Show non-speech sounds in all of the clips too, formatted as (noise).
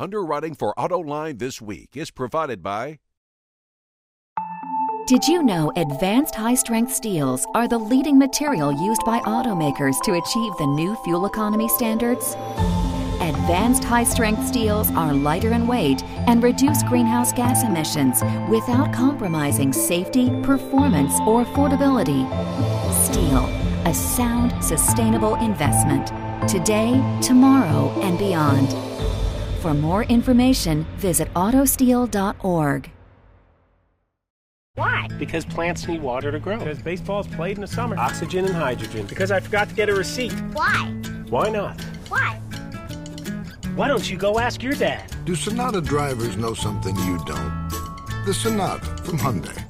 Underwriting for Autoline this week is provided by. Did you know advanced high strength steels are the leading material used by automakers to achieve the new fuel economy standards? Advanced high strength steels are lighter in weight and reduce greenhouse gas emissions without compromising safety, performance, or affordability. Steel, a sound, sustainable investment. Today, tomorrow, and beyond. For more information, visit autosteel.org. Why? Because plants need water to grow. Because baseball's played in the summer. Oxygen and hydrogen. Because I forgot to get a receipt. Why? Why not? Why? Why don't you go ask your dad? Do Sonata drivers know something you don't? The Sonata from Hyundai.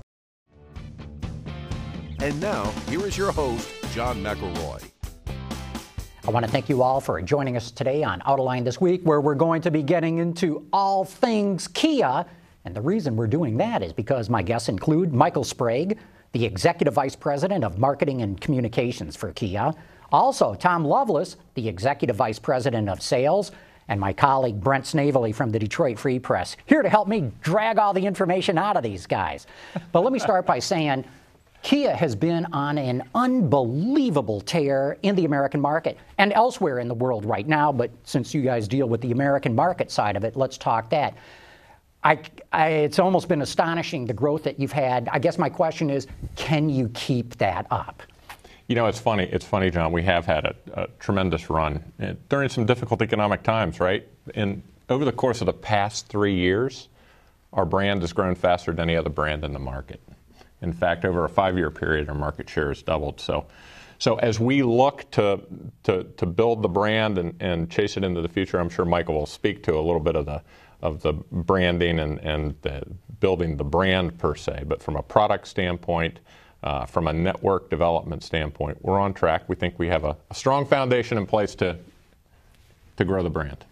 And now, here is your host, John McElroy. I want to thank you all for joining us today on Autoline This Week, where we're going to be getting into all things Kia. And the reason we're doing that is because my guests include Michael Sprague, the Executive Vice President of Marketing and Communications for Kia, also Tom Loveless, the Executive Vice President of Sales, and my colleague Brent Snavely from the Detroit Free Press, here to help me drag all the information out of these guys. But let me start by saying, Kia has been on an unbelievable tear in the American market and elsewhere in the world right now. But since you guys deal with the American market side of it, let's talk that. I, I, it's almost been astonishing the growth that you've had. I guess my question is, can you keep that up? You know, it's funny. It's funny, John. We have had a, a tremendous run uh, during some difficult economic times, right? And over the course of the past three years, our brand has grown faster than any other brand in the market. In fact, over a five-year period, our market share has doubled. So, so as we look to to, to build the brand and, and chase it into the future, I'm sure Michael will speak to a little bit of the of the branding and, and the building the brand per se. But from a product standpoint, uh, from a network development standpoint, we're on track. We think we have a, a strong foundation in place to to grow the brand.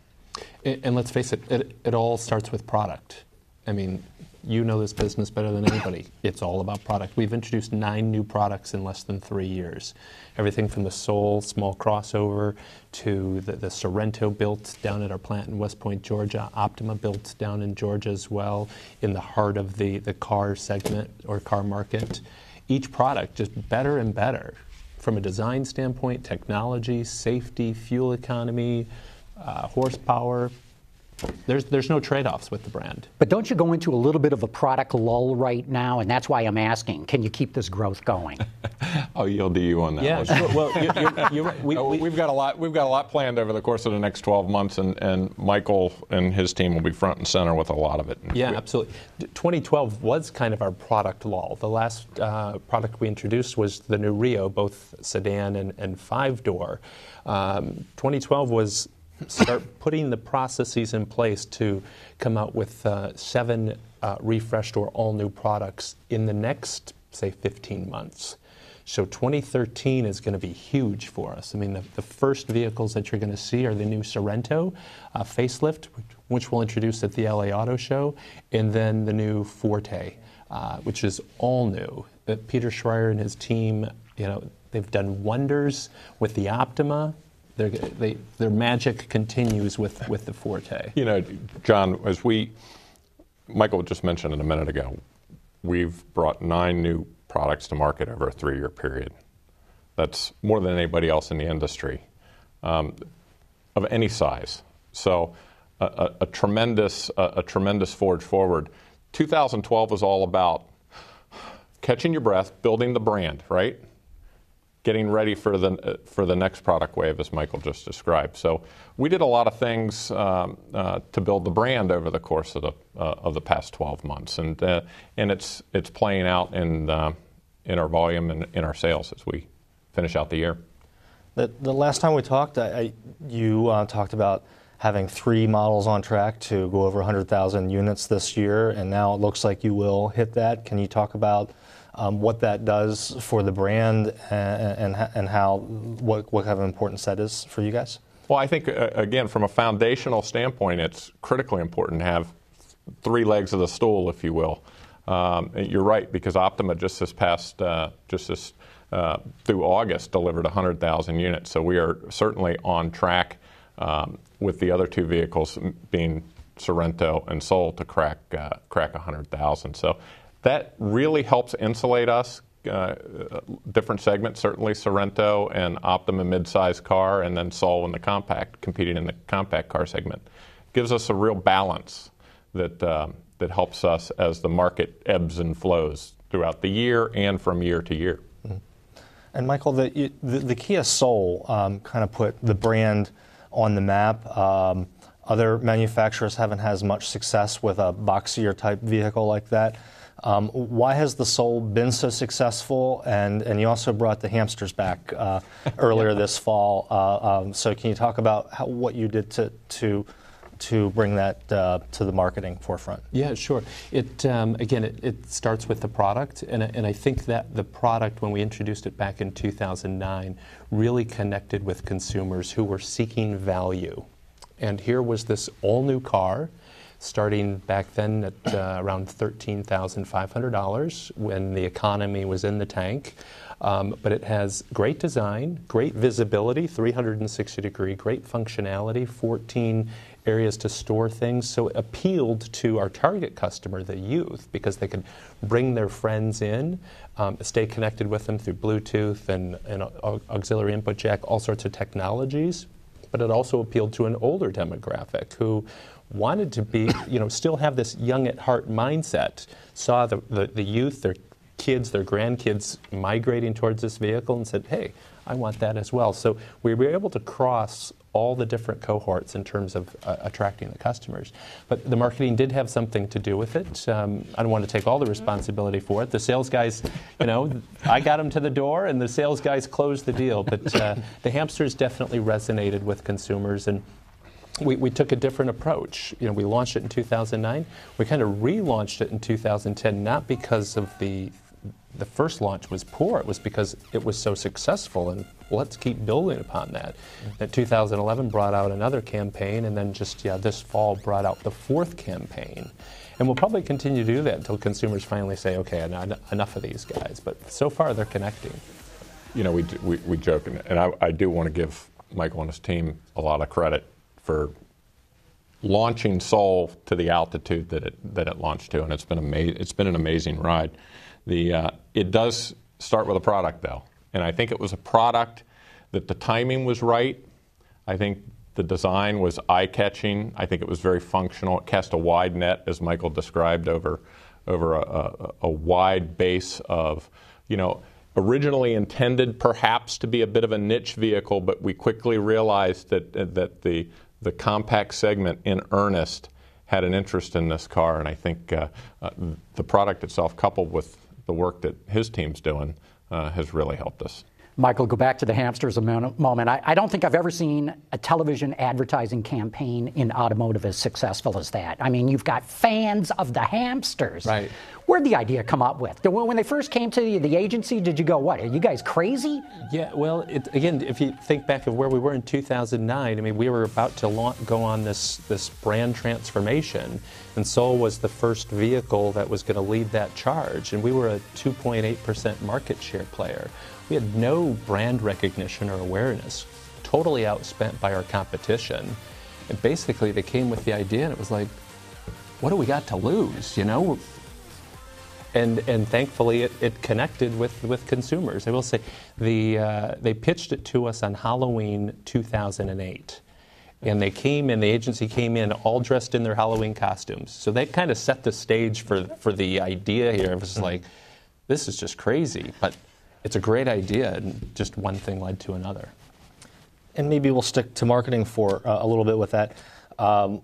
And, and let's face it, it, it all starts with product. I mean, you know this business better than anybody. It's all about product. We've introduced nine new products in less than three years. Everything from the Soul small crossover to the, the Sorento built down at our plant in West Point, Georgia, Optima built down in Georgia as well, in the heart of the, the car segment or car market. Each product just better and better from a design standpoint, technology, safety, fuel economy, uh, horsepower, there's, there's no trade offs with the brand. But don't you go into a little bit of a product lull right now? And that's why I'm asking can you keep this growth going? (laughs) I'll yield to you on that. Yeah, sure. Well, you're, you're, you're right. We, have (laughs) we, got a lot. We've got a lot planned over the course of the next 12 months, and, and Michael and his team will be front and center with a lot of it. Yeah, absolutely. 2012 was kind of our product lull. The last uh, product we introduced was the new Rio, both sedan and, and five door. Um, 2012 was start putting the processes in place to come out with uh, seven uh, refreshed or all new products in the next, say, 15 months. So 2013 is going to be huge for us. I mean, the, the first vehicles that you're going to see are the new Sorento uh, facelift, which, which, we'll introduce at the LA Auto Show, and then the new Forte, uh, which is all new. But Peter Schreyer and his team, you know, they've done wonders with the Optima, they, their magic continues with, with the Forte. You know, John, as we, Michael just mentioned it a minute ago, we've brought nine new products to market over a three year period. That's more than anybody else in the industry um, of any size. So, a, a, a tremendous, a, a tremendous forge forward. 2012 was all about catching your breath, building the brand, right? Getting ready for the for the next product wave, as Michael just described. So we did a lot of things um, uh, to build the brand over the course of the uh, of the past 12 months, and uh, and it's it's playing out in uh, in our volume and in our sales as we finish out the year. The, the last time we talked, I, I, you uh, talked about having three models on track to go over 100,000 units this year, and now it looks like you will hit that. Can you talk about um, what that does for the brand and, and, and how what, what kind of importance that is for you guys? Well, I think, uh, again, from a foundational standpoint, it's critically important to have three legs of the stool, if you will. Um, you're right, because Optima just this past, uh, just this uh, through August, delivered 100,000 units. So we are certainly on track um, with the other two vehicles being Sorento, and Soul to crack uh, crack 100,000. So that really helps insulate us. Uh, different segments, certainly Sorento and Optima mid-size car, and then Soul in the compact, competing in the compact car segment, gives us a real balance that um, that helps us as the market ebbs and flows throughout the year and from year to year. And Michael, the, the, the Kia Soul um, kind of put the brand on the map. Um, other manufacturers haven't had as much success with a boxier type vehicle like that. Um, why has the Soul been so successful? And, and you also brought the hamsters back uh, (laughs) earlier this fall. Uh, um, so can you talk about how, what you did to, to to bring that uh, to the marketing forefront? Yeah, sure. It um, again, it, it, starts with the product, and, and I think that the product, when we introduced it back in 2009, really connected with consumers who were seeking value. And here was this all-new car, starting back then at uh, around $13,500 when the economy was in the tank. Um, but it has great design, great visibility, 360 degree, great functionality, 14 areas to store things. So it appealed to our target customer, the youth, because they could bring their friends in, um, stay connected with them through Bluetooth and, and auxiliary input jack, all sorts of technologies. But it also appealed to an older demographic who wanted to be, (coughs) you know, still have this young at heart mindset, saw the, the, the youth, their kids, their grandkids migrating towards this vehicle and said, hey, I want that as well. So we were able to cross all the different cohorts in terms of uh, attracting the customers. But the marketing did have something to do with it. Um, I don't want to take all the responsibility for it. The sales guys, you know, (laughs) I got them to the door and the sales guys closed the deal. But uh, the hamsters definitely resonated with consumers and we, we, took a different approach. You know, we launched it in 2009. We kind of relaunched it in 2010, not because of the the first launch was poor. It was because it was so successful, and let's keep building upon that. Mm-hmm. That 2011 brought out another campaign, and then just yeah, this fall brought out the fourth campaign. And we'll probably continue to do that until consumers finally say, okay, enough of these guys. But so far, they're connecting. You know, we, we, we joke, and I, I do want to give Michael and his team a lot of credit for launching Soul to the altitude that it, that it launched to, and it's been, ama- it's been an amazing ride. The, uh, it does start with a product, though. And I think it was a product that the timing was right. I think the design was eye catching. I think it was very functional. It cast a wide net, as Michael described, over, over a, a, a wide base of, you know, originally intended perhaps to be a bit of a niche vehicle, but we quickly realized that, that the, the compact segment in earnest had an interest in this car. And I think uh, uh, the product itself, coupled with the work that his team's doing uh, has really helped us. Michael, go back to the hamsters a moment. I, I, don't think I've ever seen a television advertising campaign in automotive as successful as that. I mean, you've got fans of the hamsters. Right. Where'd the idea come up with? When they first came to the, agency, did you go, what, are you guys crazy? Yeah, well, it, again, if you think back of where we were in 2009, I mean, we were about to launch, go on this, this brand transformation, and Soul was the first vehicle that was going to lead that charge, and we were a 2.8% market share player. We had no brand recognition or awareness, totally outspent by our competition. And basically, they came with the idea, and it was like, what do we got to lose, you know? And, and thankfully, it, it connected with, with consumers. I will say, the, uh, they pitched it to us on Halloween 2008 and they came in the agency came in all dressed in their halloween costumes so they kind of set the stage for for the idea here it was mm-hmm. like this is just crazy but it's a great idea, and just one thing led to another. And maybe we'll stick to marketing for uh, a little bit with that. Um,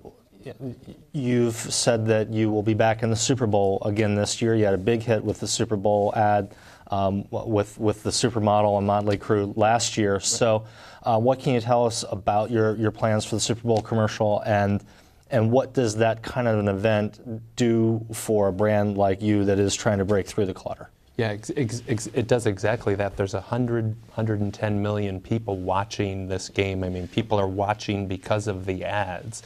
you've said that you will be back in the Super Bowl again this year. You had a big hit with the Super Bowl ad um, with with the supermodel and Motley Crue last year. So, uh, what can you tell us about your your plans for the Super Bowl commercial and and what does that kind of an event do for a brand like you that is trying to break through the clutter? Yeah, ex- ex- it does exactly that. There's 100, 110 million people watching this game. I mean, people are watching because of the ads.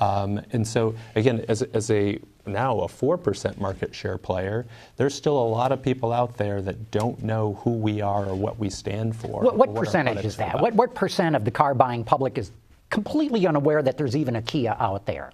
Um, and so, again, as, as a now a 4% market share player, there's still a lot of people out there that don't know who we are or what we stand for. What, what, what percentage is that? What, what percent of the car buying public is completely unaware that there's even a Kia out there?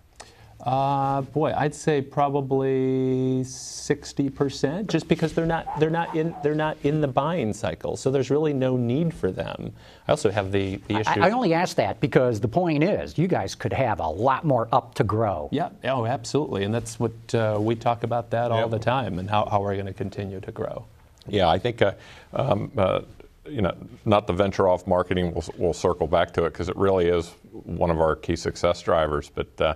Uh, boy, I'd say probably 60%, just because they're not they're not in they're not in the buying cycle, so there's really no need for them. I also have the, the issue. I, I only ask that because the point is, you guys could have a lot more up to grow. Yeah, oh, absolutely, and that's what uh, we talk about that all the time, and how, how we're going to continue to grow. Yeah, I think, uh, um, uh, you know, not the venture off marketing, we'll, we'll circle back to it because it really is one of our key success drivers. But, uh,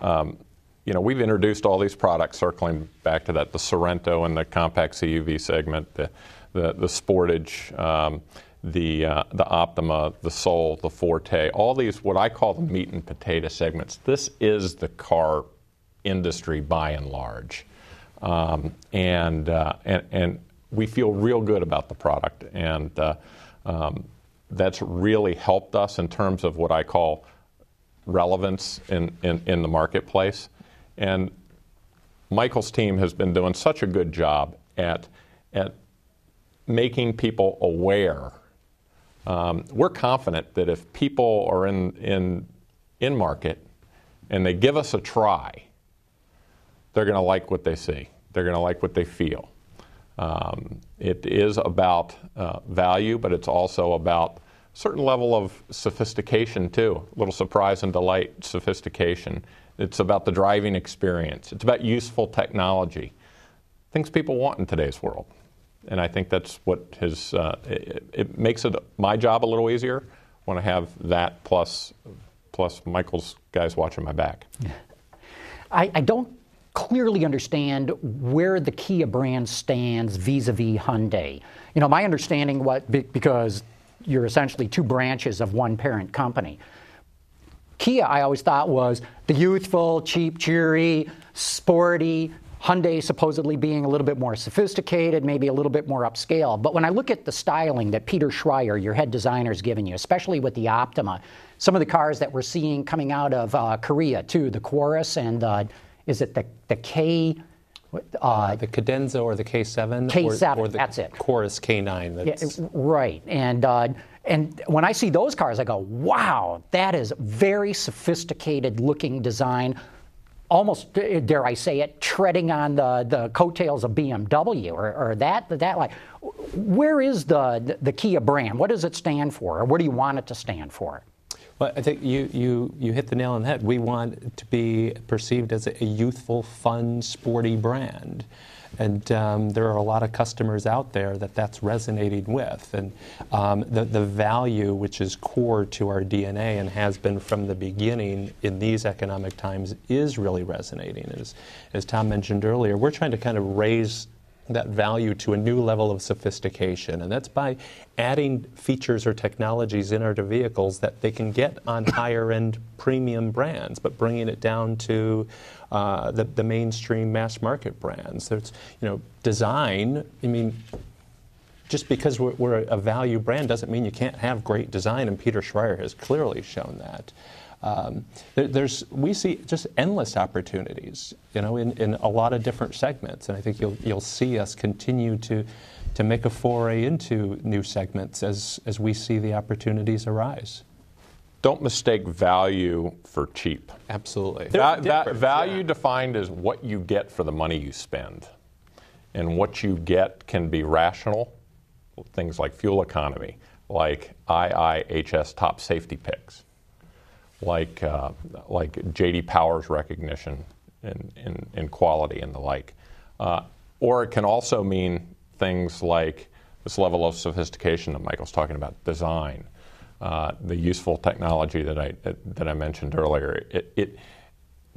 um, you know, we've introduced all these products, circling back to that, the Sorento and the compact CUV segment, the, the, the Sportage, um, the, uh, the Optima, the Soul, the Forte, all these, what I call the meat and potato segments. This is the car industry by and large. Um, and, uh, and, and we feel real good about the product. And uh, um, that's really helped us in terms of what I call relevance in, in, in the marketplace. And Michael's team has been doing such a good job at, at making people aware. Um, we're confident that if people are in, in, in market and they give us a try, they're going to like what they see. They're going to like what they feel. Um, it is about uh, value, but it's also about certain level of sophistication too. A little surprise and delight, sophistication. It's about the driving experience. It's about useful technology, things people want in today's world. And I think that's what has uh, it, it, makes it my job a little easier when I have that plus plus Michael's guys watching my back. (laughs) I, I don't clearly understand where the Kia brand stands vis-a-vis Hyundai. You know, my understanding what because you're essentially two branches of one parent company. Kia, I always thought was the youthful, cheap, cheery, sporty. Hyundai supposedly being a little bit more sophisticated, maybe a little bit more upscale. But when I look at the styling that Peter Schreyer, your head designer, has given you, especially with the Optima, some of the cars that we're seeing coming out of uh, Korea too, the Quoris and uh, is it the the K? Uh, the Cadenza or the K7? K7, or, or the that's it. Quoris K9. That's... Yeah, right. And, uh, and when I see those cars, I go, wow, that is very sophisticated looking design. Almost, dare I say it, treading on the, the coattails of BMW or, or that, that like. Where is the, the Kia brand? What does it stand for? Or what do you want it to stand for? Well, I think you, you, you hit the nail on the head. We want to be perceived as a, youthful, fun, sporty brand. And um, there are a lot of customers out there that that's resonating with. And um, the, the value, which is core to our DNA and has been from the beginning in these economic times, is really resonating. As, as Tom mentioned earlier, we're trying to kind of raise that value to a new level of sophistication. And that's by adding features or technologies in our vehicles that they can get on (coughs) higher end premium brands, but bringing it down to uh, the, the mainstream mass market brands. There's, you know, design, I mean, just because we're, we're, a value brand doesn't mean you can't have great design, and Peter Schreyer has clearly shown that. Um, there, there's, we see just endless opportunities, you know, in, in a lot of different segments, and I think you'll, you'll see us continue to, to make a foray into new segments as, as we see the opportunities arise. Don't mistake value for cheap. Absolutely. Va- va- value yeah. defined as what you get for the money you spend. And what you get can be rational, things like fuel economy, like IIHS top safety picks like, uh, like JD Power's recognition in, in, in, quality and the like. Uh, or it can also mean things like this level of sophistication that Michael's talking about, design, uh, the useful technology that I, that I mentioned earlier. It, it,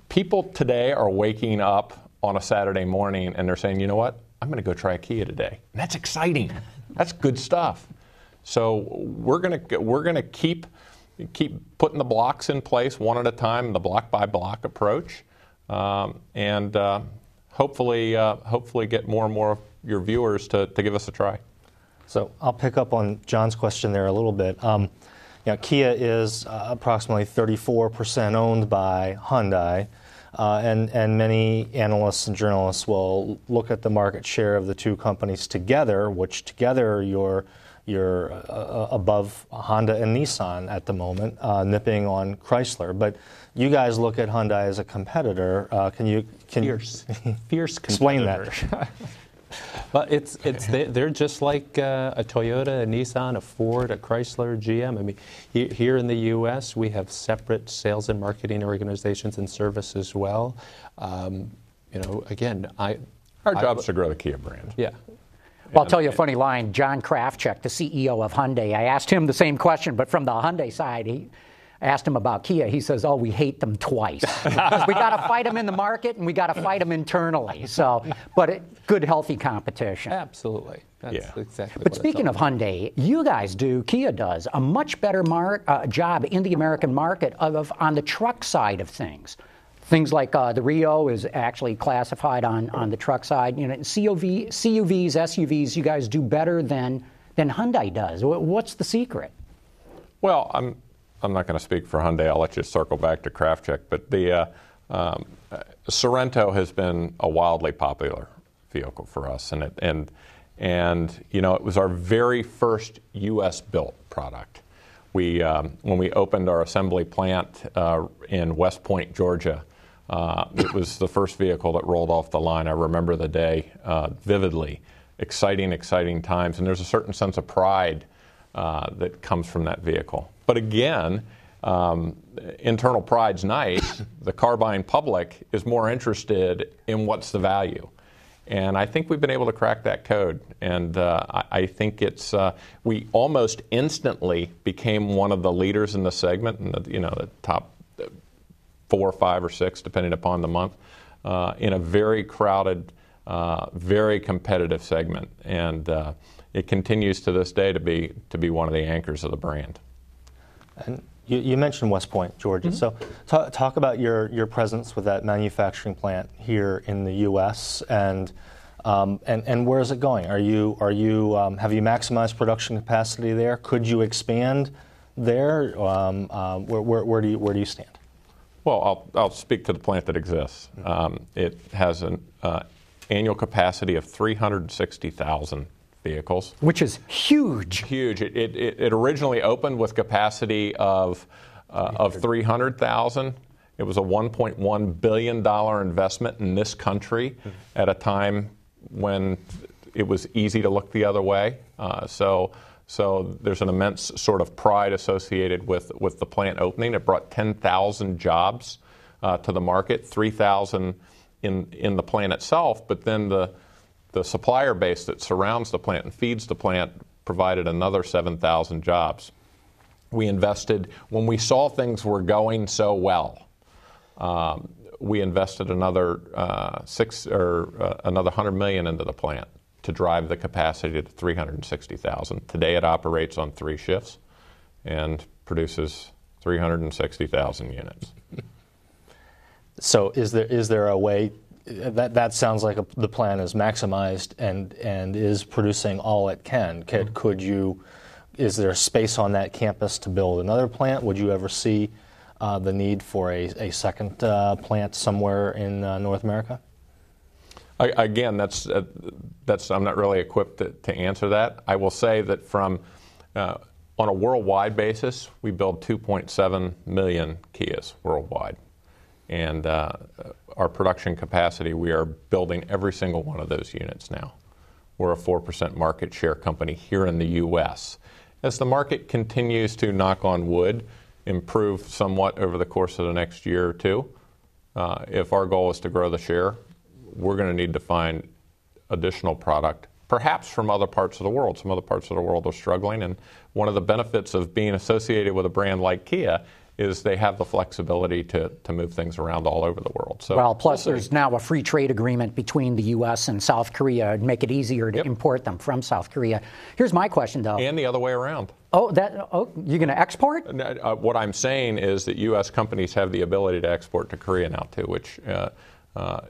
people today are waking up on a Saturday morning and they're saying, you know what, I'm going to go try a Kia today. And that's exciting. That's good stuff. So we're going to we're going to keep keep putting the blocks in place one at a time, the block by block approach, um, and uh, hopefully, uh, hopefully get more and more of your viewers to, to give us a try. So I'll pick up on John's question there a little bit. Um, you know, Kia is uh, approximately 34% owned by Hyundai. Uh, and, and many analysts and journalists will look at the market share of the two companies together, which together you're you're uh, above Honda and Nissan at the moment, uh, nipping on Chrysler. But you guys look at Hyundai as a competitor. Uh, can you can fierce, (laughs) fierce explain that? (laughs) well, it's it's they're just like uh, a Toyota, a Nissan, a Ford, a Chrysler, GM. I mean, here in the U.S., we have separate sales and marketing organizations and service as well. Um, you know, again, I our job is to grow the Kia brand. Yeah, well, I'll tell you a funny line. John Krafcik, the CEO of Hyundai, I asked him the same question, but from the Hyundai side, he asked him about Kia. He says, "Oh, we hate them twice (laughs) we got to fight them in the market and we got to fight them internally." So, but it, good, healthy competition. Absolutely. That's yeah. exactly. But speaking of Hyundai, you guys do, Kia does a much better mar- uh, job in the American market of, of on the truck side of things. Things like uh, the Rio is actually classified on, on the truck side. You know, CUV, CUVs, SUVs, you guys do better than, than Hyundai does. What's the secret? Well, I'm, I'm not going to speak for Hyundai. I'll let you circle back to Krafcik. But the uh, um, Sorento has been a wildly popular vehicle for us, and it, and and you know it was our very first U.S. built product. We um, when we opened our assembly plant uh, in West Point, Georgia. Uh, it was the first vehicle that rolled off the line. I remember the day uh, vividly. Exciting, exciting times. And there's a certain sense of pride uh, that comes from that vehicle. But again, um, internal pride's nice. the car buying public is more interested in what's the value. And I think we've been able to crack that code. And uh, I, I, think it's, uh, we almost instantly became one of the leaders in the segment, and the, you know, the top four, five, or six, depending upon the month, uh, in a very crowded, uh, very competitive segment. And uh, it continues to this day to be, to be one of the anchors of the brand. And you, you mentioned West Point, Georgia. Mm-hmm. So talk, talk about your, your presence with that manufacturing plant here in the U.S. and um, and, and where is it going? Are you, are you, um, have you maximized production capacity there? Could you expand there? Um, uh, where, where, where, do you, where do you stand? Well, I'll, I'll speak to the plant that exists. Um, it has an uh, annual capacity of 360,000 vehicles. Which is huge. Huge. It, it, it originally opened with capacity of, uh, of 300,000. It was a $1.1 billion investment in this country mm-hmm. at a time when it was easy to look the other way. Uh, so so there's an immense sort of pride associated with, with the plant opening. It brought 10,000 jobs uh, to the market, 3,000 in, in the plant itself, but then the, the supplier base that surrounds the plant and feeds the plant provided another 7,000 jobs. We invested, when we saw things were going so well, um, we invested another uh, six or uh, another 100 million into the plant to drive the capacity to 360,000. Today it operates on three shifts and produces 360,000 units. (laughs) So is there is there a way that that sounds like a, the plan is maximized and and is producing all it can. Could, mm-hmm. could you is there space on that campus to build another plant? Would you ever see uh, the need for a, a second uh, plant somewhere in uh, North America? I, again, that's, uh, that's, I'm not really equipped to, to, answer that. I will say that from, uh, on a worldwide basis, we build 2.7 million Kias worldwide. And uh, our production capacity, we are building every single one of those units now. We're a 4% market share company here in the U.S. As the market continues to, knock on wood, improve somewhat over the course of the next year or two, uh, if our goal is to grow the share, we're going to need to find additional product, perhaps from other parts of the world. Some other parts of the world are struggling, and one of the benefits of being associated with a brand like Kia is they have the flexibility to, to move things around all over the world. So well, plus we'll there's now a free trade agreement between the U.S. and South Korea to make it easier to yep. import them from South Korea. Here's my question, though. And the other way around. Oh, that. Oh, you're going to export? Uh, what I'm saying is that U.S. companies have the ability to export to Korea now too, which uh, uh,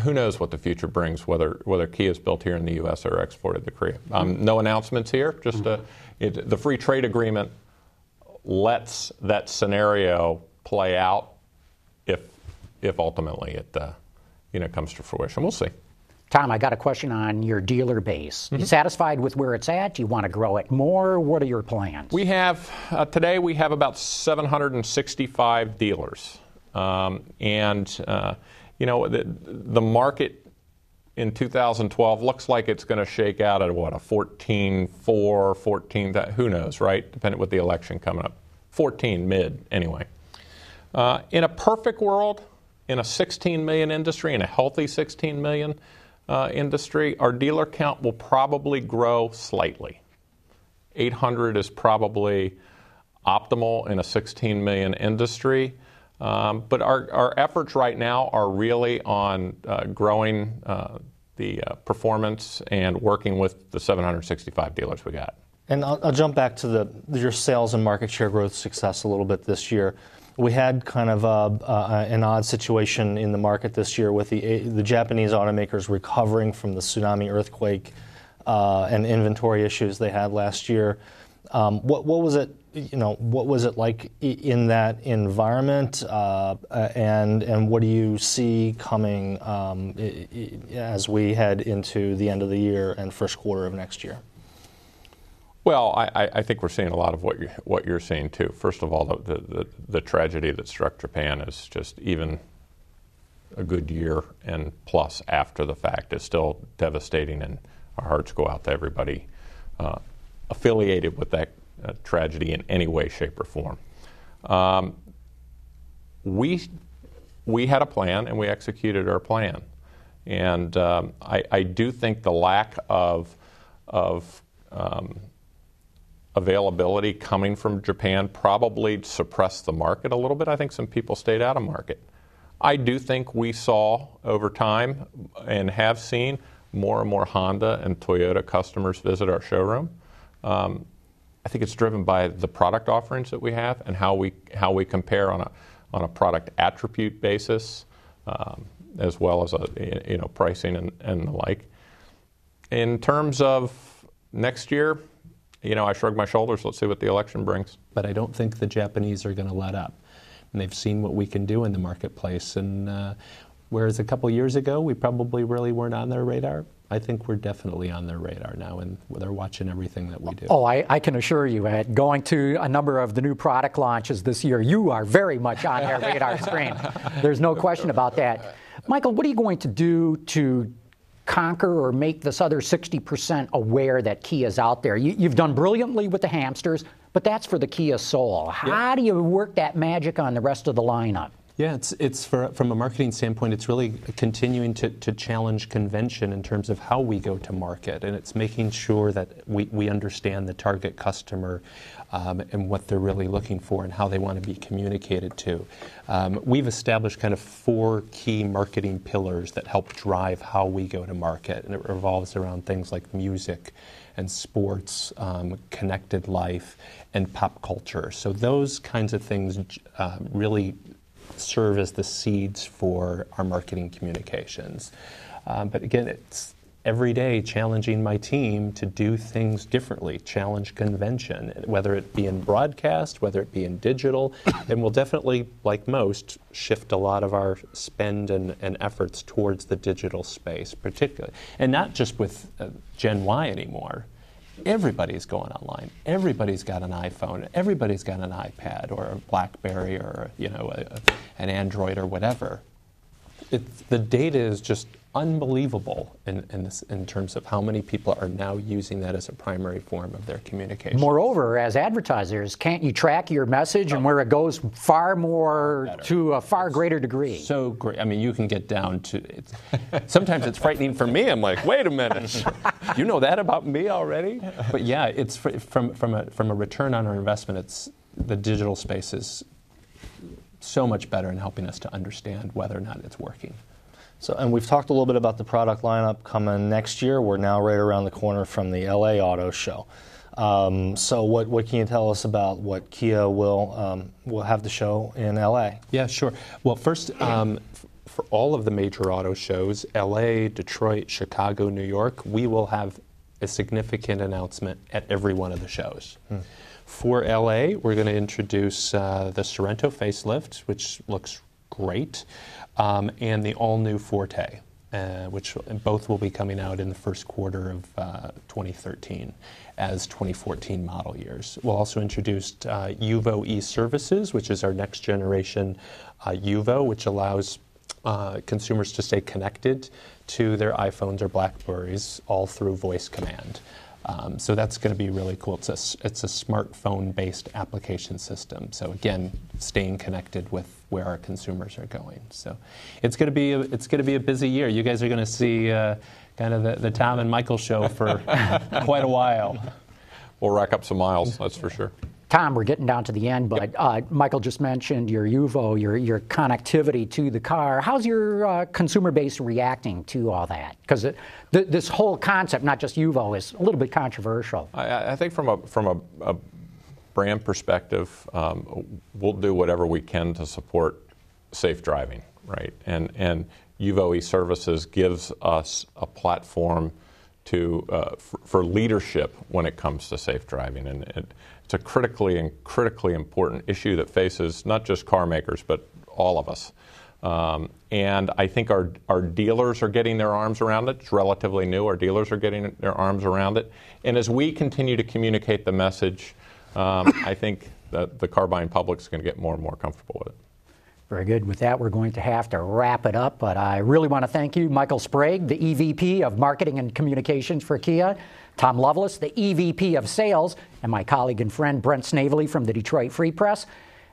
who knows what the future brings, whether whether Kia is built here in the U.S. or exported to Korea. Um, no announcements here. Just uh, it, the free trade agreement lets that scenario play out if if ultimately it uh, you know comes to fruition. We'll see. Tom, I got a question on your dealer base. You satisfied with where it's at? Do you want to grow it more? What are your plans? We have, uh, today we have about 765 dealers. Um, and, uh, you know, the, the market in 2012 looks like it's going to shake out at what, a 14, 4, 14, who knows, right? Depending with the election coming up. 14 mid, anyway. Uh, in a perfect world, in a 16 million industry, in a healthy 16 million uh, industry, our dealer count will probably grow slightly. 800 is probably optimal in a 16 million industry. Um, but our, our efforts right now are really on uh, growing uh, the uh, performance and working with the 765 dealers we got. And I'll, I'll, jump back to the your sales and market share growth success a little bit this year. We had kind of a, an odd situation in the market this year with the the Japanese automakers recovering from the tsunami earthquake uh, and inventory issues they had last year. Um, what, what was it? You know, what was it like in that environment, uh, and and what do you see coming um, as we head into the end of the year and first quarter of next year? Well, I, I, think we're seeing a lot of what you what you're seeing too. First of all, the, the, the tragedy that struck Japan is just even a good year and plus after the fact is still devastating, and our hearts go out to everybody uh, affiliated with that tragedy in any way, shape, or form. Um, we, we had a plan and we executed our plan. And um, I, I, do think the lack of, of um, availability coming from Japan probably suppressed the market a little bit. I think some people stayed out of market. I do think we saw over time and have seen more and more Honda and Toyota customers visit our showroom. Um, I think it's driven by the product offerings that we have and how we how we compare on a on a product attribute basis, um, as well as a you know pricing and, and the like. In terms of next year, you know, I shrug my shoulders. Let's see what the election brings. But I don't think the Japanese are going to let up. And they've seen what we can do in the marketplace. And uh, whereas a couple years ago, we probably really weren't on their radar, I think we're definitely on their radar now, and they're watching everything that we do. Oh, I, I can assure you, Ed, going to a number of the new product launches this year, you are very much on their radar (laughs) screen. There's no question about that. Michael, what are you going to do to conquer or make this other 60% aware that Kia's out there? You, have done brilliantly with the hamsters, but that's for the Kia Soul. How do you work that magic on the rest of the lineup? Yeah, it's, it's for, from a marketing standpoint, it's really continuing to, to challenge convention in terms of how we go to market. And it's making sure that we, we understand the target customer um, and what they're really looking for and how they want to be communicated to. Um, we've established kind of four key marketing pillars that help drive how we go to market. And it revolves around things like music and sports, um, connected life, and pop culture. So those kinds of things uh, really serve as the seeds for our marketing communications. Um, but again, it's every day challenging my team to do things differently, challenge convention, whether it be in broadcast, whether it be in digital, (coughs) and we'll definitely, like most, shift a lot of our spend and, and efforts towards the digital space, particularly. And not just with uh, Gen Y anymore. Everybody's going online. Everybody's got an iPhone. Everybody's got an iPad or a BlackBerry or you know a, an Android or whatever. It's, the data is just unbelievable in, in, this, in terms of how many people are now using that as a primary form of their communication. Moreover, as advertisers, can't you track your message and where it goes far more to a far greater degree? So great. I mean, you can get down to it's, sometimes it's frightening for me. I'm like, wait a minute, you know that about me already? But yeah, it's from from a from a return on our investment. It's the digital space is so much better in helping us to understand whether or not it's working. So, and we've talked a little bit about the product lineup coming next year. We're now right around the corner from the LA Auto Show. Um, so, what, what can you tell us about what Kia will um, will have the show in LA? Yeah, sure. Well, first, um, for all of the major auto shows, LA, Detroit, Chicago, New York, we will have a significant announcement at every one of the shows. Hmm. For LA, we're going to introduce uh, the Sorento facelift, which looks great um, and the all new Forte. uh, which both will be coming out in the first quarter of uh, 2013 as 2014 model years. We'll also introduce uh, UVO e-Services, which is our next generation uh, UVO, which allows uh, consumers to stay connected to their iPhones or Blackberries all through voice command. Um, so that's going to be really cool. It's a, it's a smartphone-based application system. So again, staying connected with where our consumers are going. So it's going to be a, it's going to be a busy year. You guys are going to see uh, kind of the, the Tom and Michael show for (laughs) quite a while. We'll rack up some miles, that's for sure. Tom, we're getting down to the end, but uh, Michael just mentioned your UVO, your, your connectivity to the car. How's your uh, consumer base reacting to all that? Because th- this whole concept, not just UVO, is a little bit controversial. I, I think from a from a, a brand perspective, um, we'll do whatever we can to support safe driving, right? And and UVO e-Services gives us a platform to uh, for, for, leadership when it comes to safe driving, and it, it's a critically and critically important issue that faces not just car makers but all of us. Um, and I think our, our dealers are getting their arms around it. It's relatively new. Our dealers are getting their arms around it. And as we continue to communicate the message, um, I think that the car buying public is going to get more and more comfortable with it. Very good. With that, we're going to have to wrap it up. But I really want to thank you, Michael Sprague, the EVP of Marketing and Communications for Kia, Tom Loveless, the EVP of Sales, and my colleague and friend Brent Snavely from the Detroit Free Press.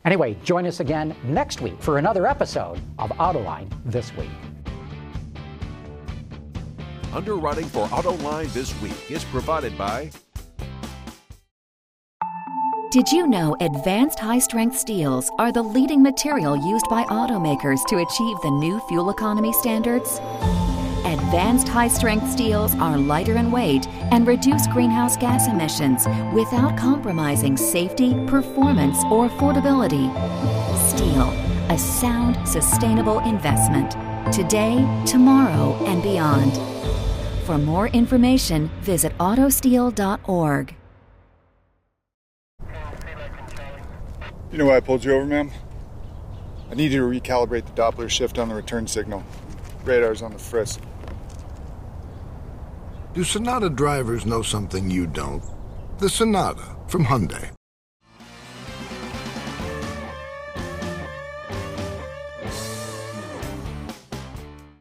Anyway, join us again next week for another episode of Autoline This Week. Underwriting for Autoline This Week is provided by did you know advanced high strength steels are the leading material used by automakers to achieve the new fuel economy standards? Advanced high strength steels are lighter in weight and reduce greenhouse gas emissions without compromising safety, performance, or affordability. Steel, a sound, sustainable investment. Today, tomorrow, and beyond. For more information, visit autosteel.org. You know why I pulled you over, ma'am? I need you to recalibrate the Doppler shift on the return signal. Radar's on the frisk. Do Sonata drivers know something you don't? The Sonata from Hyundai.